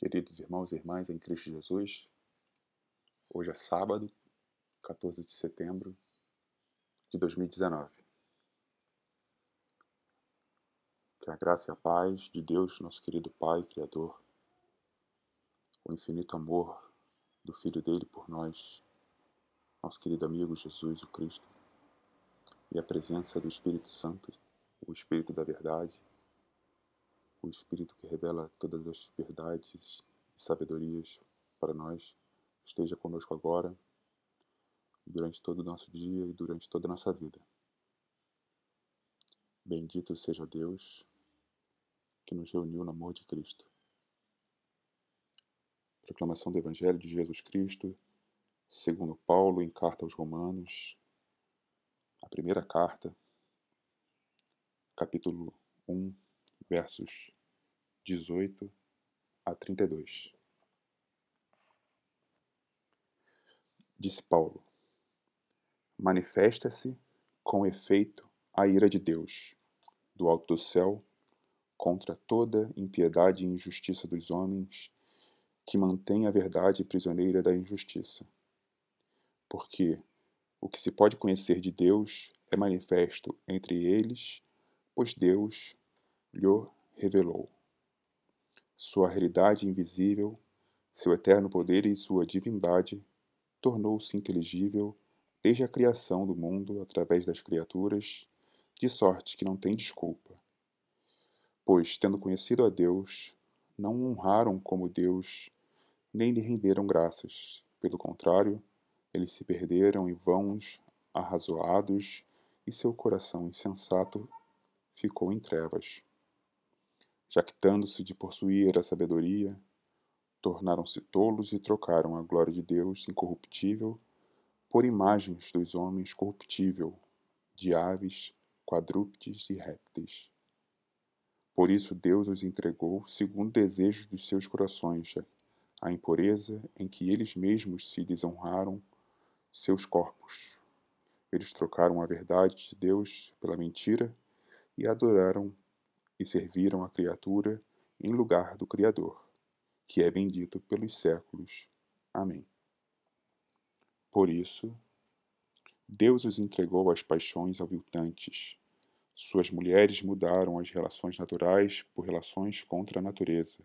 Queridos irmãos e irmãs em Cristo Jesus, hoje é sábado, 14 de setembro de 2019. Que a graça e a paz de Deus, nosso querido Pai, Criador, o infinito amor do Filho dele por nós, nosso querido amigo Jesus, o Cristo, e a presença do Espírito Santo, o Espírito da Verdade, o Espírito que revela todas as verdades e sabedorias para nós, esteja conosco agora, durante todo o nosso dia e durante toda a nossa vida. Bendito seja Deus que nos reuniu no amor de Cristo. Proclamação do Evangelho de Jesus Cristo, segundo Paulo em carta aos Romanos, a primeira carta, capítulo 1, versos 18 a 32. Disse Paulo: Manifesta-se com efeito a ira de Deus, do alto do céu, contra toda impiedade e injustiça dos homens que mantêm a verdade prisioneira da injustiça. Porque o que se pode conhecer de Deus é manifesto entre eles, pois Deus lhe revelou. Sua realidade invisível, seu eterno poder e sua divindade tornou-se inteligível desde a criação do mundo através das criaturas, de sorte que não tem desculpa. Pois, tendo conhecido a Deus, não o honraram como Deus, nem lhe renderam graças. Pelo contrário, eles se perderam em vãos arrazoados, e seu coração insensato ficou em trevas jactando-se de possuir a sabedoria, tornaram-se tolos e trocaram a glória de Deus incorruptível por imagens dos homens corruptível, de aves, quadrúpedes e répteis. Por isso Deus os entregou segundo o desejo dos seus corações, a impureza em que eles mesmos se desonraram seus corpos. Eles trocaram a verdade de Deus pela mentira e adoraram e serviram a criatura em lugar do Criador, que é bendito pelos séculos. Amém. Por isso, Deus os entregou às paixões aviltantes. Suas mulheres mudaram as relações naturais por relações contra a natureza.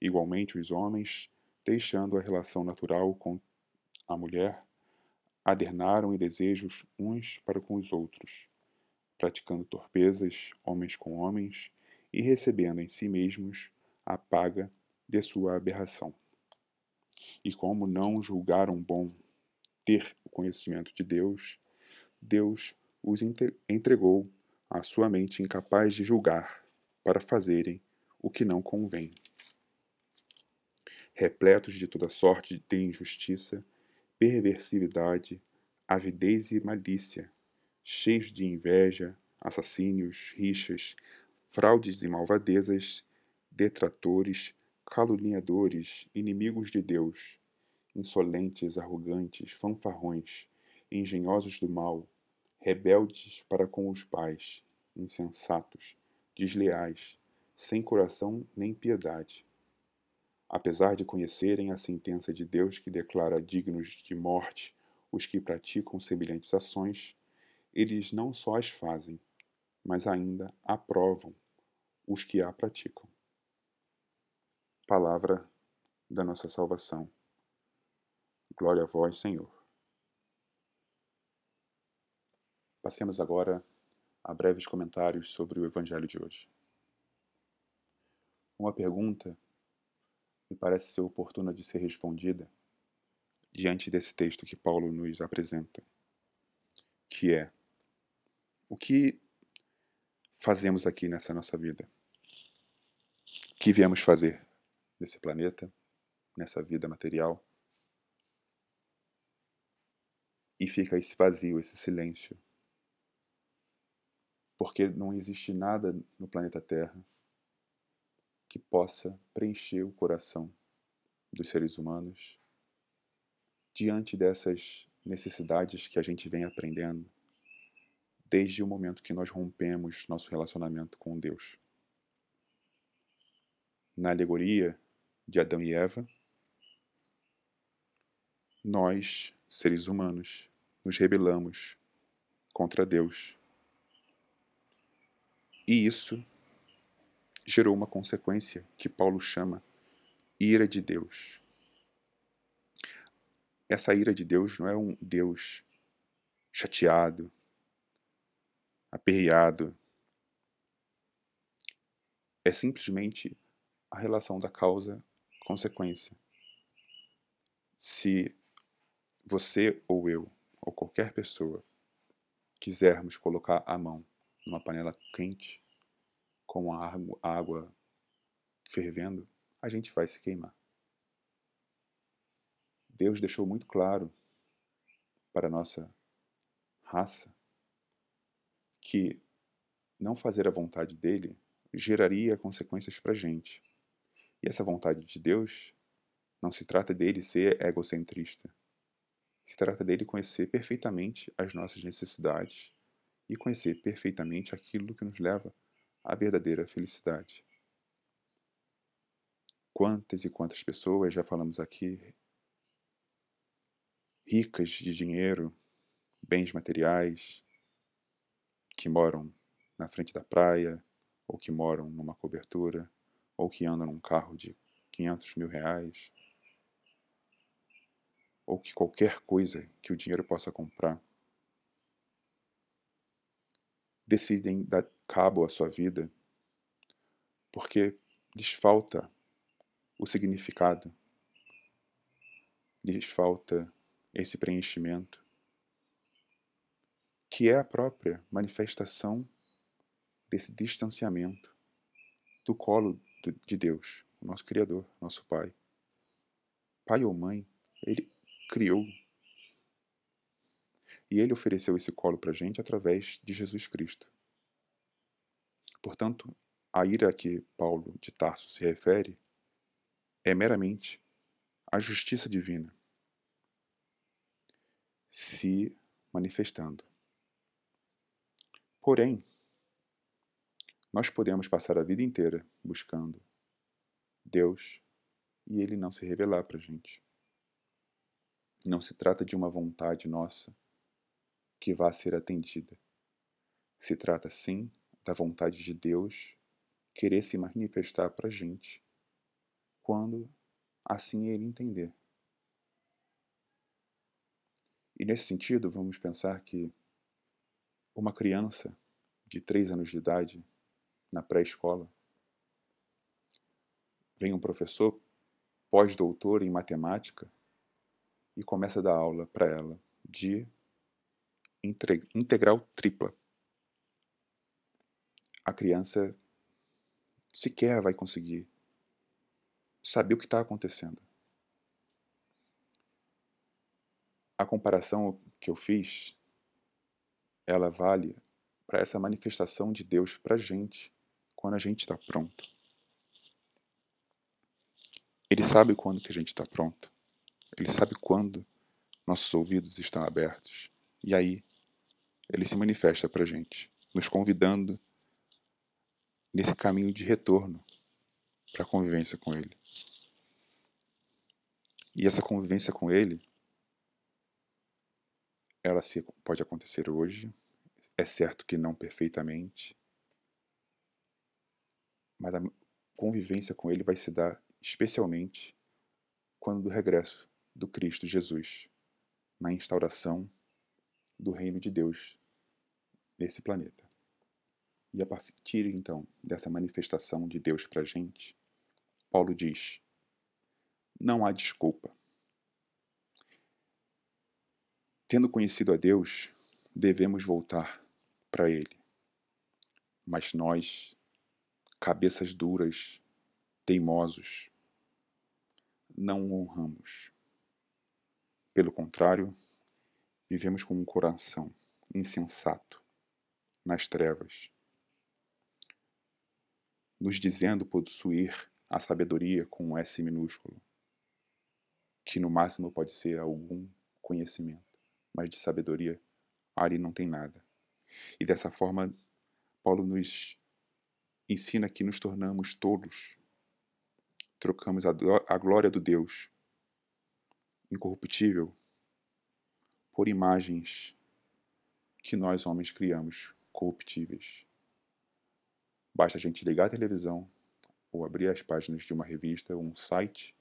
Igualmente, os homens, deixando a relação natural com a mulher, adernaram em desejos uns para com os outros, praticando torpezas, homens com homens, e recebendo em si mesmos a paga de sua aberração. E como não julgaram bom ter o conhecimento de Deus, Deus os entregou à sua mente incapaz de julgar, para fazerem o que não convém. Repletos de toda sorte de injustiça, perversividade, avidez e malícia, cheios de inveja, assassínios, rixas, fraudes e malvadezas, detratores, caluniadores, inimigos de Deus, insolentes, arrogantes, fanfarrões, engenhosos do mal, rebeldes para com os pais, insensatos, desleais, sem coração nem piedade. Apesar de conhecerem a sentença de Deus que declara dignos de morte os que praticam semelhantes ações, eles não só as fazem, mas ainda aprovam os que a praticam. Palavra da nossa salvação. Glória a vós, Senhor. Passemos agora a breves comentários sobre o Evangelho de hoje. Uma pergunta me parece ser oportuna de ser respondida diante desse texto que Paulo nos apresenta, que é: o que fazemos aqui nessa nossa vida? Que viemos fazer nesse planeta, nessa vida material? E fica esse vazio, esse silêncio. Porque não existe nada no planeta Terra que possa preencher o coração dos seres humanos diante dessas necessidades que a gente vem aprendendo desde o momento que nós rompemos nosso relacionamento com Deus. Na alegoria de Adão e Eva, nós, seres humanos, nos rebelamos contra Deus. E isso gerou uma consequência que Paulo chama ira de Deus. Essa ira de Deus não é um Deus chateado, aperreado. É simplesmente a relação da causa-consequência. Se você ou eu, ou qualquer pessoa, quisermos colocar a mão numa panela quente, com a água fervendo, a gente vai se queimar. Deus deixou muito claro para a nossa raça que não fazer a vontade dele geraria consequências para a gente. E essa vontade de Deus não se trata dele ser egocentrista. Se trata dele conhecer perfeitamente as nossas necessidades e conhecer perfeitamente aquilo que nos leva à verdadeira felicidade. Quantas e quantas pessoas já falamos aqui, ricas de dinheiro, bens materiais, que moram na frente da praia, ou que moram numa cobertura, ou que andam num carro de 500 mil reais, ou que qualquer coisa que o dinheiro possa comprar, decidem dar cabo à sua vida porque lhes falta o significado, lhes falta esse preenchimento, que é a própria manifestação desse distanciamento do colo de Deus, nosso Criador, nosso Pai. Pai ou mãe, Ele criou. E Ele ofereceu esse colo para a gente através de Jesus Cristo. Portanto, a ira a que Paulo de Tarso se refere é meramente a justiça divina se manifestando. Porém, nós podemos passar a vida inteira buscando Deus e Ele não se revelar para a gente. Não se trata de uma vontade nossa que vá ser atendida. Se trata, sim, da vontade de Deus querer se manifestar para a gente quando assim Ele entender. E nesse sentido, vamos pensar que uma criança de três anos de idade na pré-escola. Vem um professor pós-doutor em matemática e começa a dar aula para ela de integral tripla. A criança sequer vai conseguir saber o que está acontecendo. A comparação que eu fiz, ela vale para essa manifestação de Deus para a gente quando a gente está pronto. Ele sabe quando que a gente está pronto. Ele sabe quando nossos ouvidos estão abertos. E aí, ele se manifesta para a gente, nos convidando nesse caminho de retorno para a convivência com Ele. E essa convivência com Ele, ela pode acontecer hoje, é certo que não perfeitamente, mas a convivência com Ele vai se dar especialmente quando do regresso do Cristo Jesus, na instauração do reino de Deus nesse planeta. E a partir então dessa manifestação de Deus para a gente, Paulo diz: não há desculpa. Tendo conhecido a Deus, devemos voltar para Ele. Mas nós cabeças duras, teimosos, não o honramos. Pelo contrário, vivemos com um coração insensato, nas trevas, nos dizendo possuir a sabedoria com um S minúsculo, que no máximo pode ser algum conhecimento, mas de sabedoria ali não tem nada. E dessa forma, Paulo nos ensina que nos tornamos tolos trocamos a glória do Deus incorruptível por imagens que nós homens criamos corruptíveis. Basta a gente ligar a televisão ou abrir as páginas de uma revista ou um site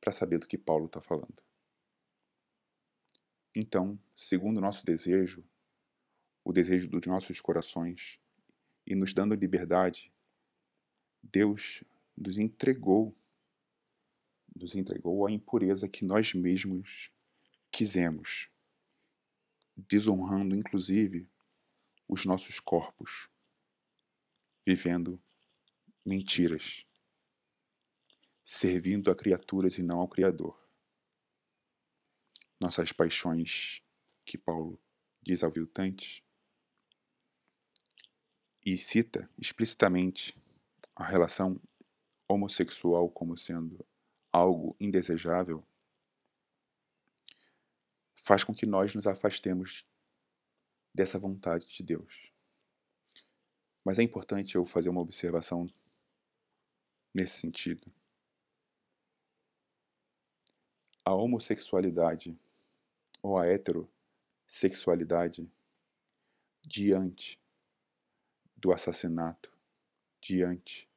para saber do que Paulo está falando. Então, segundo o nosso desejo, o desejo dos nossos corações, e nos dando liberdade, Deus nos entregou, nos entregou a impureza que nós mesmos quisemos, desonrando inclusive os nossos corpos, vivendo mentiras, servindo a criaturas e não ao Criador. Nossas paixões, que Paulo diz ao Viltante, e cita explicitamente a relação homossexual como sendo algo indesejável, faz com que nós nos afastemos dessa vontade de Deus. Mas é importante eu fazer uma observação nesse sentido. A homossexualidade ou a heterossexualidade diante do assassinato, diante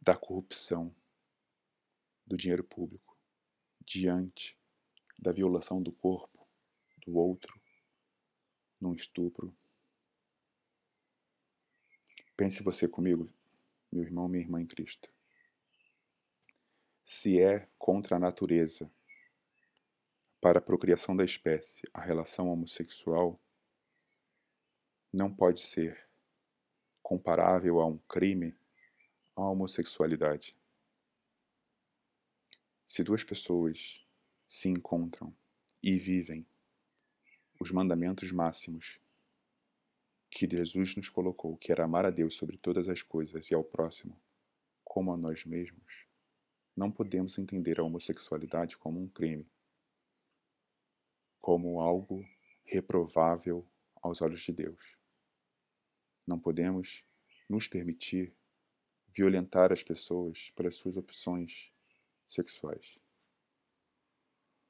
da corrupção do dinheiro público, diante da violação do corpo do outro num estupro. Pense você comigo, meu irmão, minha irmã em Cristo. Se é contra a natureza, para a procriação da espécie, a relação homossexual, não pode ser comparável a um crime a homossexualidade. Se duas pessoas se encontram e vivem os mandamentos máximos que Jesus nos colocou, que era amar a Deus sobre todas as coisas e ao próximo como a nós mesmos, não podemos entender a homossexualidade como um crime, como algo reprovável aos olhos de Deus. Não podemos nos permitir violentar as pessoas pelas suas opções sexuais.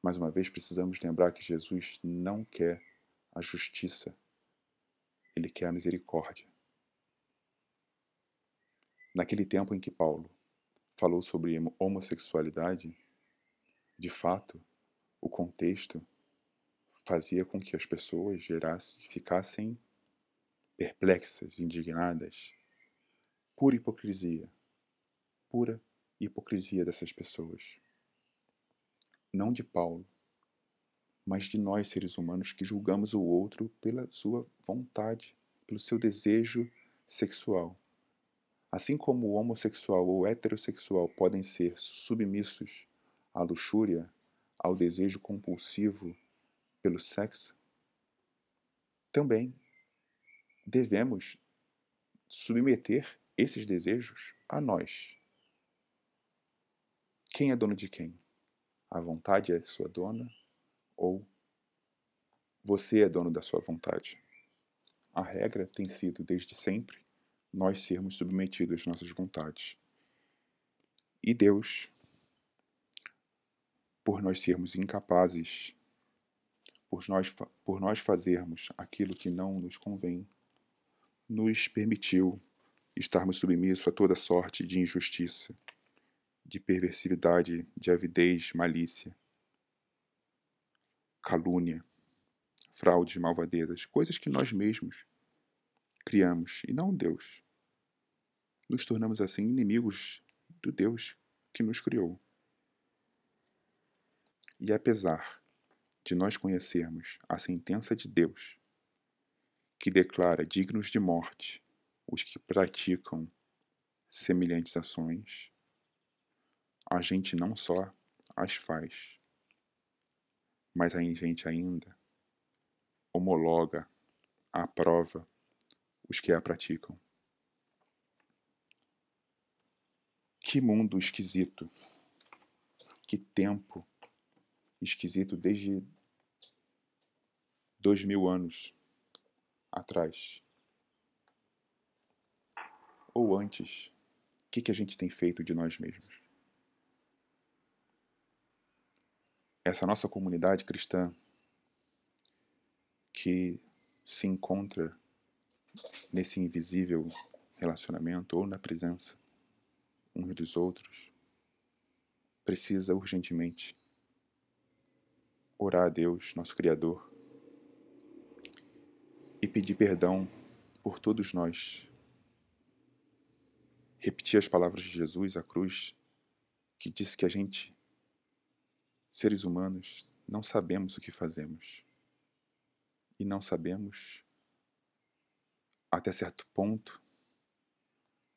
Mais uma vez, precisamos lembrar que Jesus não quer a justiça, ele quer a misericórdia. Naquele tempo em que Paulo falou sobre homossexualidade, de fato, o contexto fazia com que as pessoas gerassem, ficassem perplexas, indignadas, pura hipocrisia, pura hipocrisia dessas pessoas não de Paulo, mas de nós seres humanos que julgamos o outro pela sua vontade, pelo seu desejo sexual. Assim como o homossexual ou heterossexual podem ser submissos à luxúria, ao desejo compulsivo pelo sexo, também devemos submeter esses desejos a nós. Quem é dono de quem? A vontade é sua dona ou você é dono da sua vontade? A regra tem sido, desde sempre, nós sermos submetidos às nossas vontades. E Deus, por nós sermos incapazes, por nós, por nós fazermos aquilo que não nos convém, nos permitiu estarmos submissos a toda sorte de injustiça de perversividade, de avidez, malícia, calúnia, fraudes, malvadezas, coisas que nós mesmos criamos e não Deus. Nos tornamos assim inimigos do Deus que nos criou. E apesar de nós conhecermos a sentença de Deus, que declara dignos de morte os que praticam semelhantes ações, a gente não só as faz, mas a gente ainda homologa, aprova os que a praticam. Que mundo esquisito, que tempo esquisito desde dois mil anos atrás. Ou antes, o que, que a gente tem feito de nós mesmos? essa nossa comunidade cristã que se encontra nesse invisível relacionamento ou na presença uns dos outros precisa urgentemente orar a Deus, nosso Criador, e pedir perdão por todos nós. Repetir as palavras de Jesus, a cruz, que disse que a gente, seres humanos, não sabemos o que fazemos. E não sabemos até certo ponto,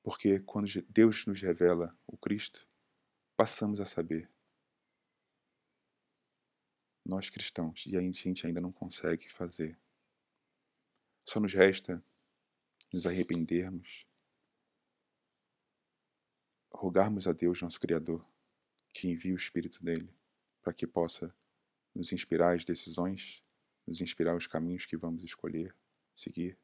porque quando Deus nos revela o Cristo, passamos a saber. Nós cristãos, e a gente ainda não consegue fazer. Só nos resta nos arrependermos, rogarmos a Deus, nosso Criador, que envie o Espírito dele para que possa nos inspirar as decisões, nos inspirar os caminhos que vamos escolher, seguir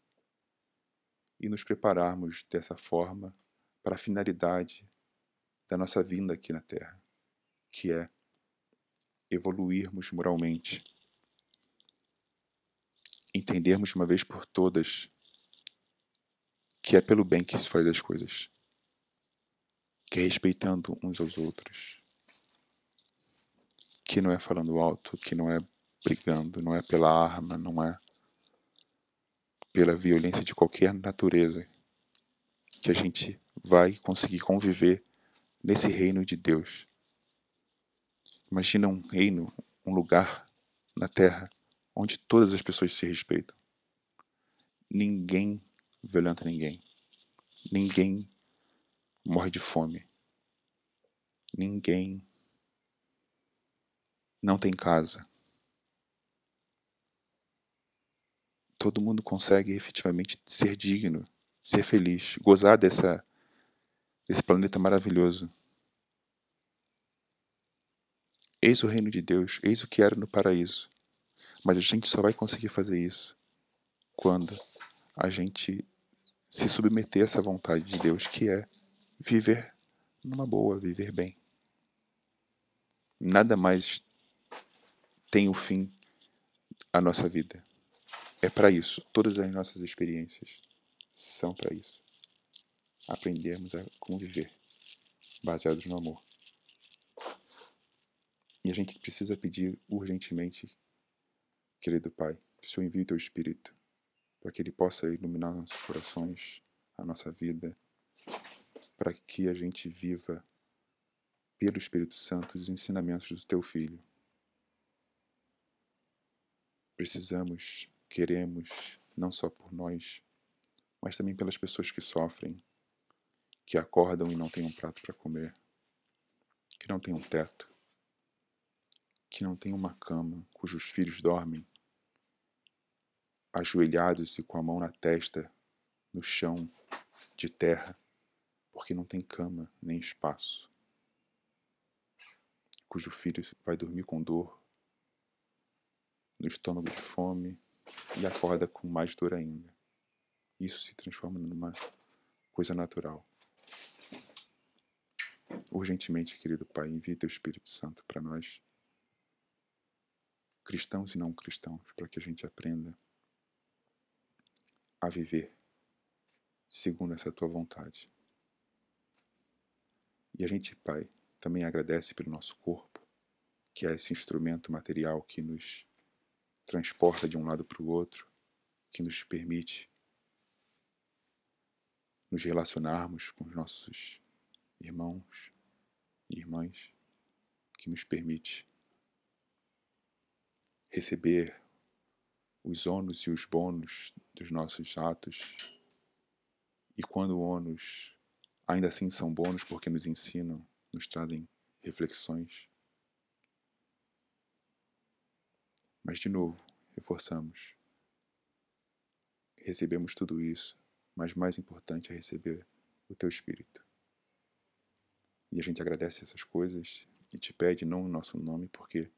e nos prepararmos dessa forma para a finalidade da nossa vinda aqui na Terra, que é evoluirmos moralmente, entendermos de uma vez por todas que é pelo bem que se faz as coisas, que é respeitando uns aos outros, que não é falando alto, que não é brigando, não é pela arma, não é pela violência de qualquer natureza, que a gente vai conseguir conviver nesse reino de Deus. Imagina um reino, um lugar na Terra onde todas as pessoas se respeitam. Ninguém violenta ninguém. Ninguém morre de fome. Ninguém não tem casa. todo mundo consegue efetivamente ser digno, ser feliz, gozar dessa, desse planeta maravilhoso. Eis o reino de Deus, eis o que era no paraíso. Mas a gente só vai conseguir fazer isso quando a gente se submeter a essa vontade de Deus, que é viver numa boa, viver bem. Nada mais tem o fim a nossa vida. É para isso. Todas as nossas experiências são para isso. Aprendermos a conviver baseados no amor. E a gente precisa pedir urgentemente, querido Pai, que o Senhor envie o teu Espírito para que ele possa iluminar nossos corações, a nossa vida, para que a gente viva pelo Espírito Santo os ensinamentos do teu Filho. Precisamos queremos, não só por nós, mas também pelas pessoas que sofrem, que acordam e não têm um prato para comer, que não têm um teto, que não têm uma cama, cujos filhos dormem ajoelhados e com a mão na testa, no chão de terra, porque não tem cama nem espaço, cujo filho vai dormir com dor, no estômago de fome, e acorda com mais dor ainda. Isso se transforma numa coisa natural. Urgentemente, querido Pai, envie teu Espírito Santo para nós, cristãos e não cristãos, para que a gente aprenda a viver segundo essa tua vontade. E a gente, Pai, também agradece pelo nosso corpo, que é esse instrumento material que nos transporta de um lado para o outro, que nos permite nos relacionarmos com os nossos irmãos e irmãs, que nos permite receber os ônus e os bônus dos nossos atos. E quando ônus ainda assim são bônus porque nos ensinam, nos trazem reflexões, Mas, de novo, reforçamos. Recebemos tudo isso, mas mais importante é receber o Teu Espírito. E a gente agradece essas coisas e te pede não em nosso nome, porque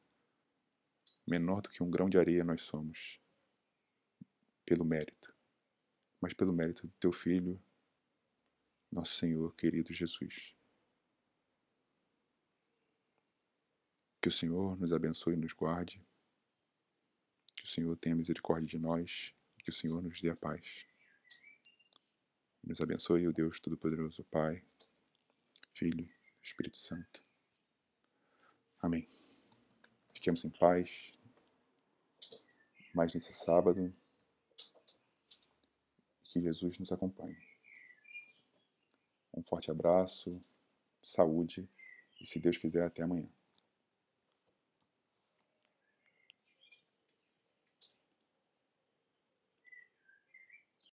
menor do que um grão de areia nós somos, pelo mérito, mas pelo mérito do Teu Filho, nosso Senhor querido Jesus. Que o Senhor nos abençoe e nos guarde. Que o Senhor tenha misericórdia de nós. Que o Senhor nos dê a paz. Nos abençoe o Deus Todo-Poderoso, Pai, Filho, Espírito Santo. Amém. Fiquemos em paz. Mais nesse sábado. Que Jesus nos acompanhe. Um forte abraço, saúde e, se Deus quiser, até amanhã.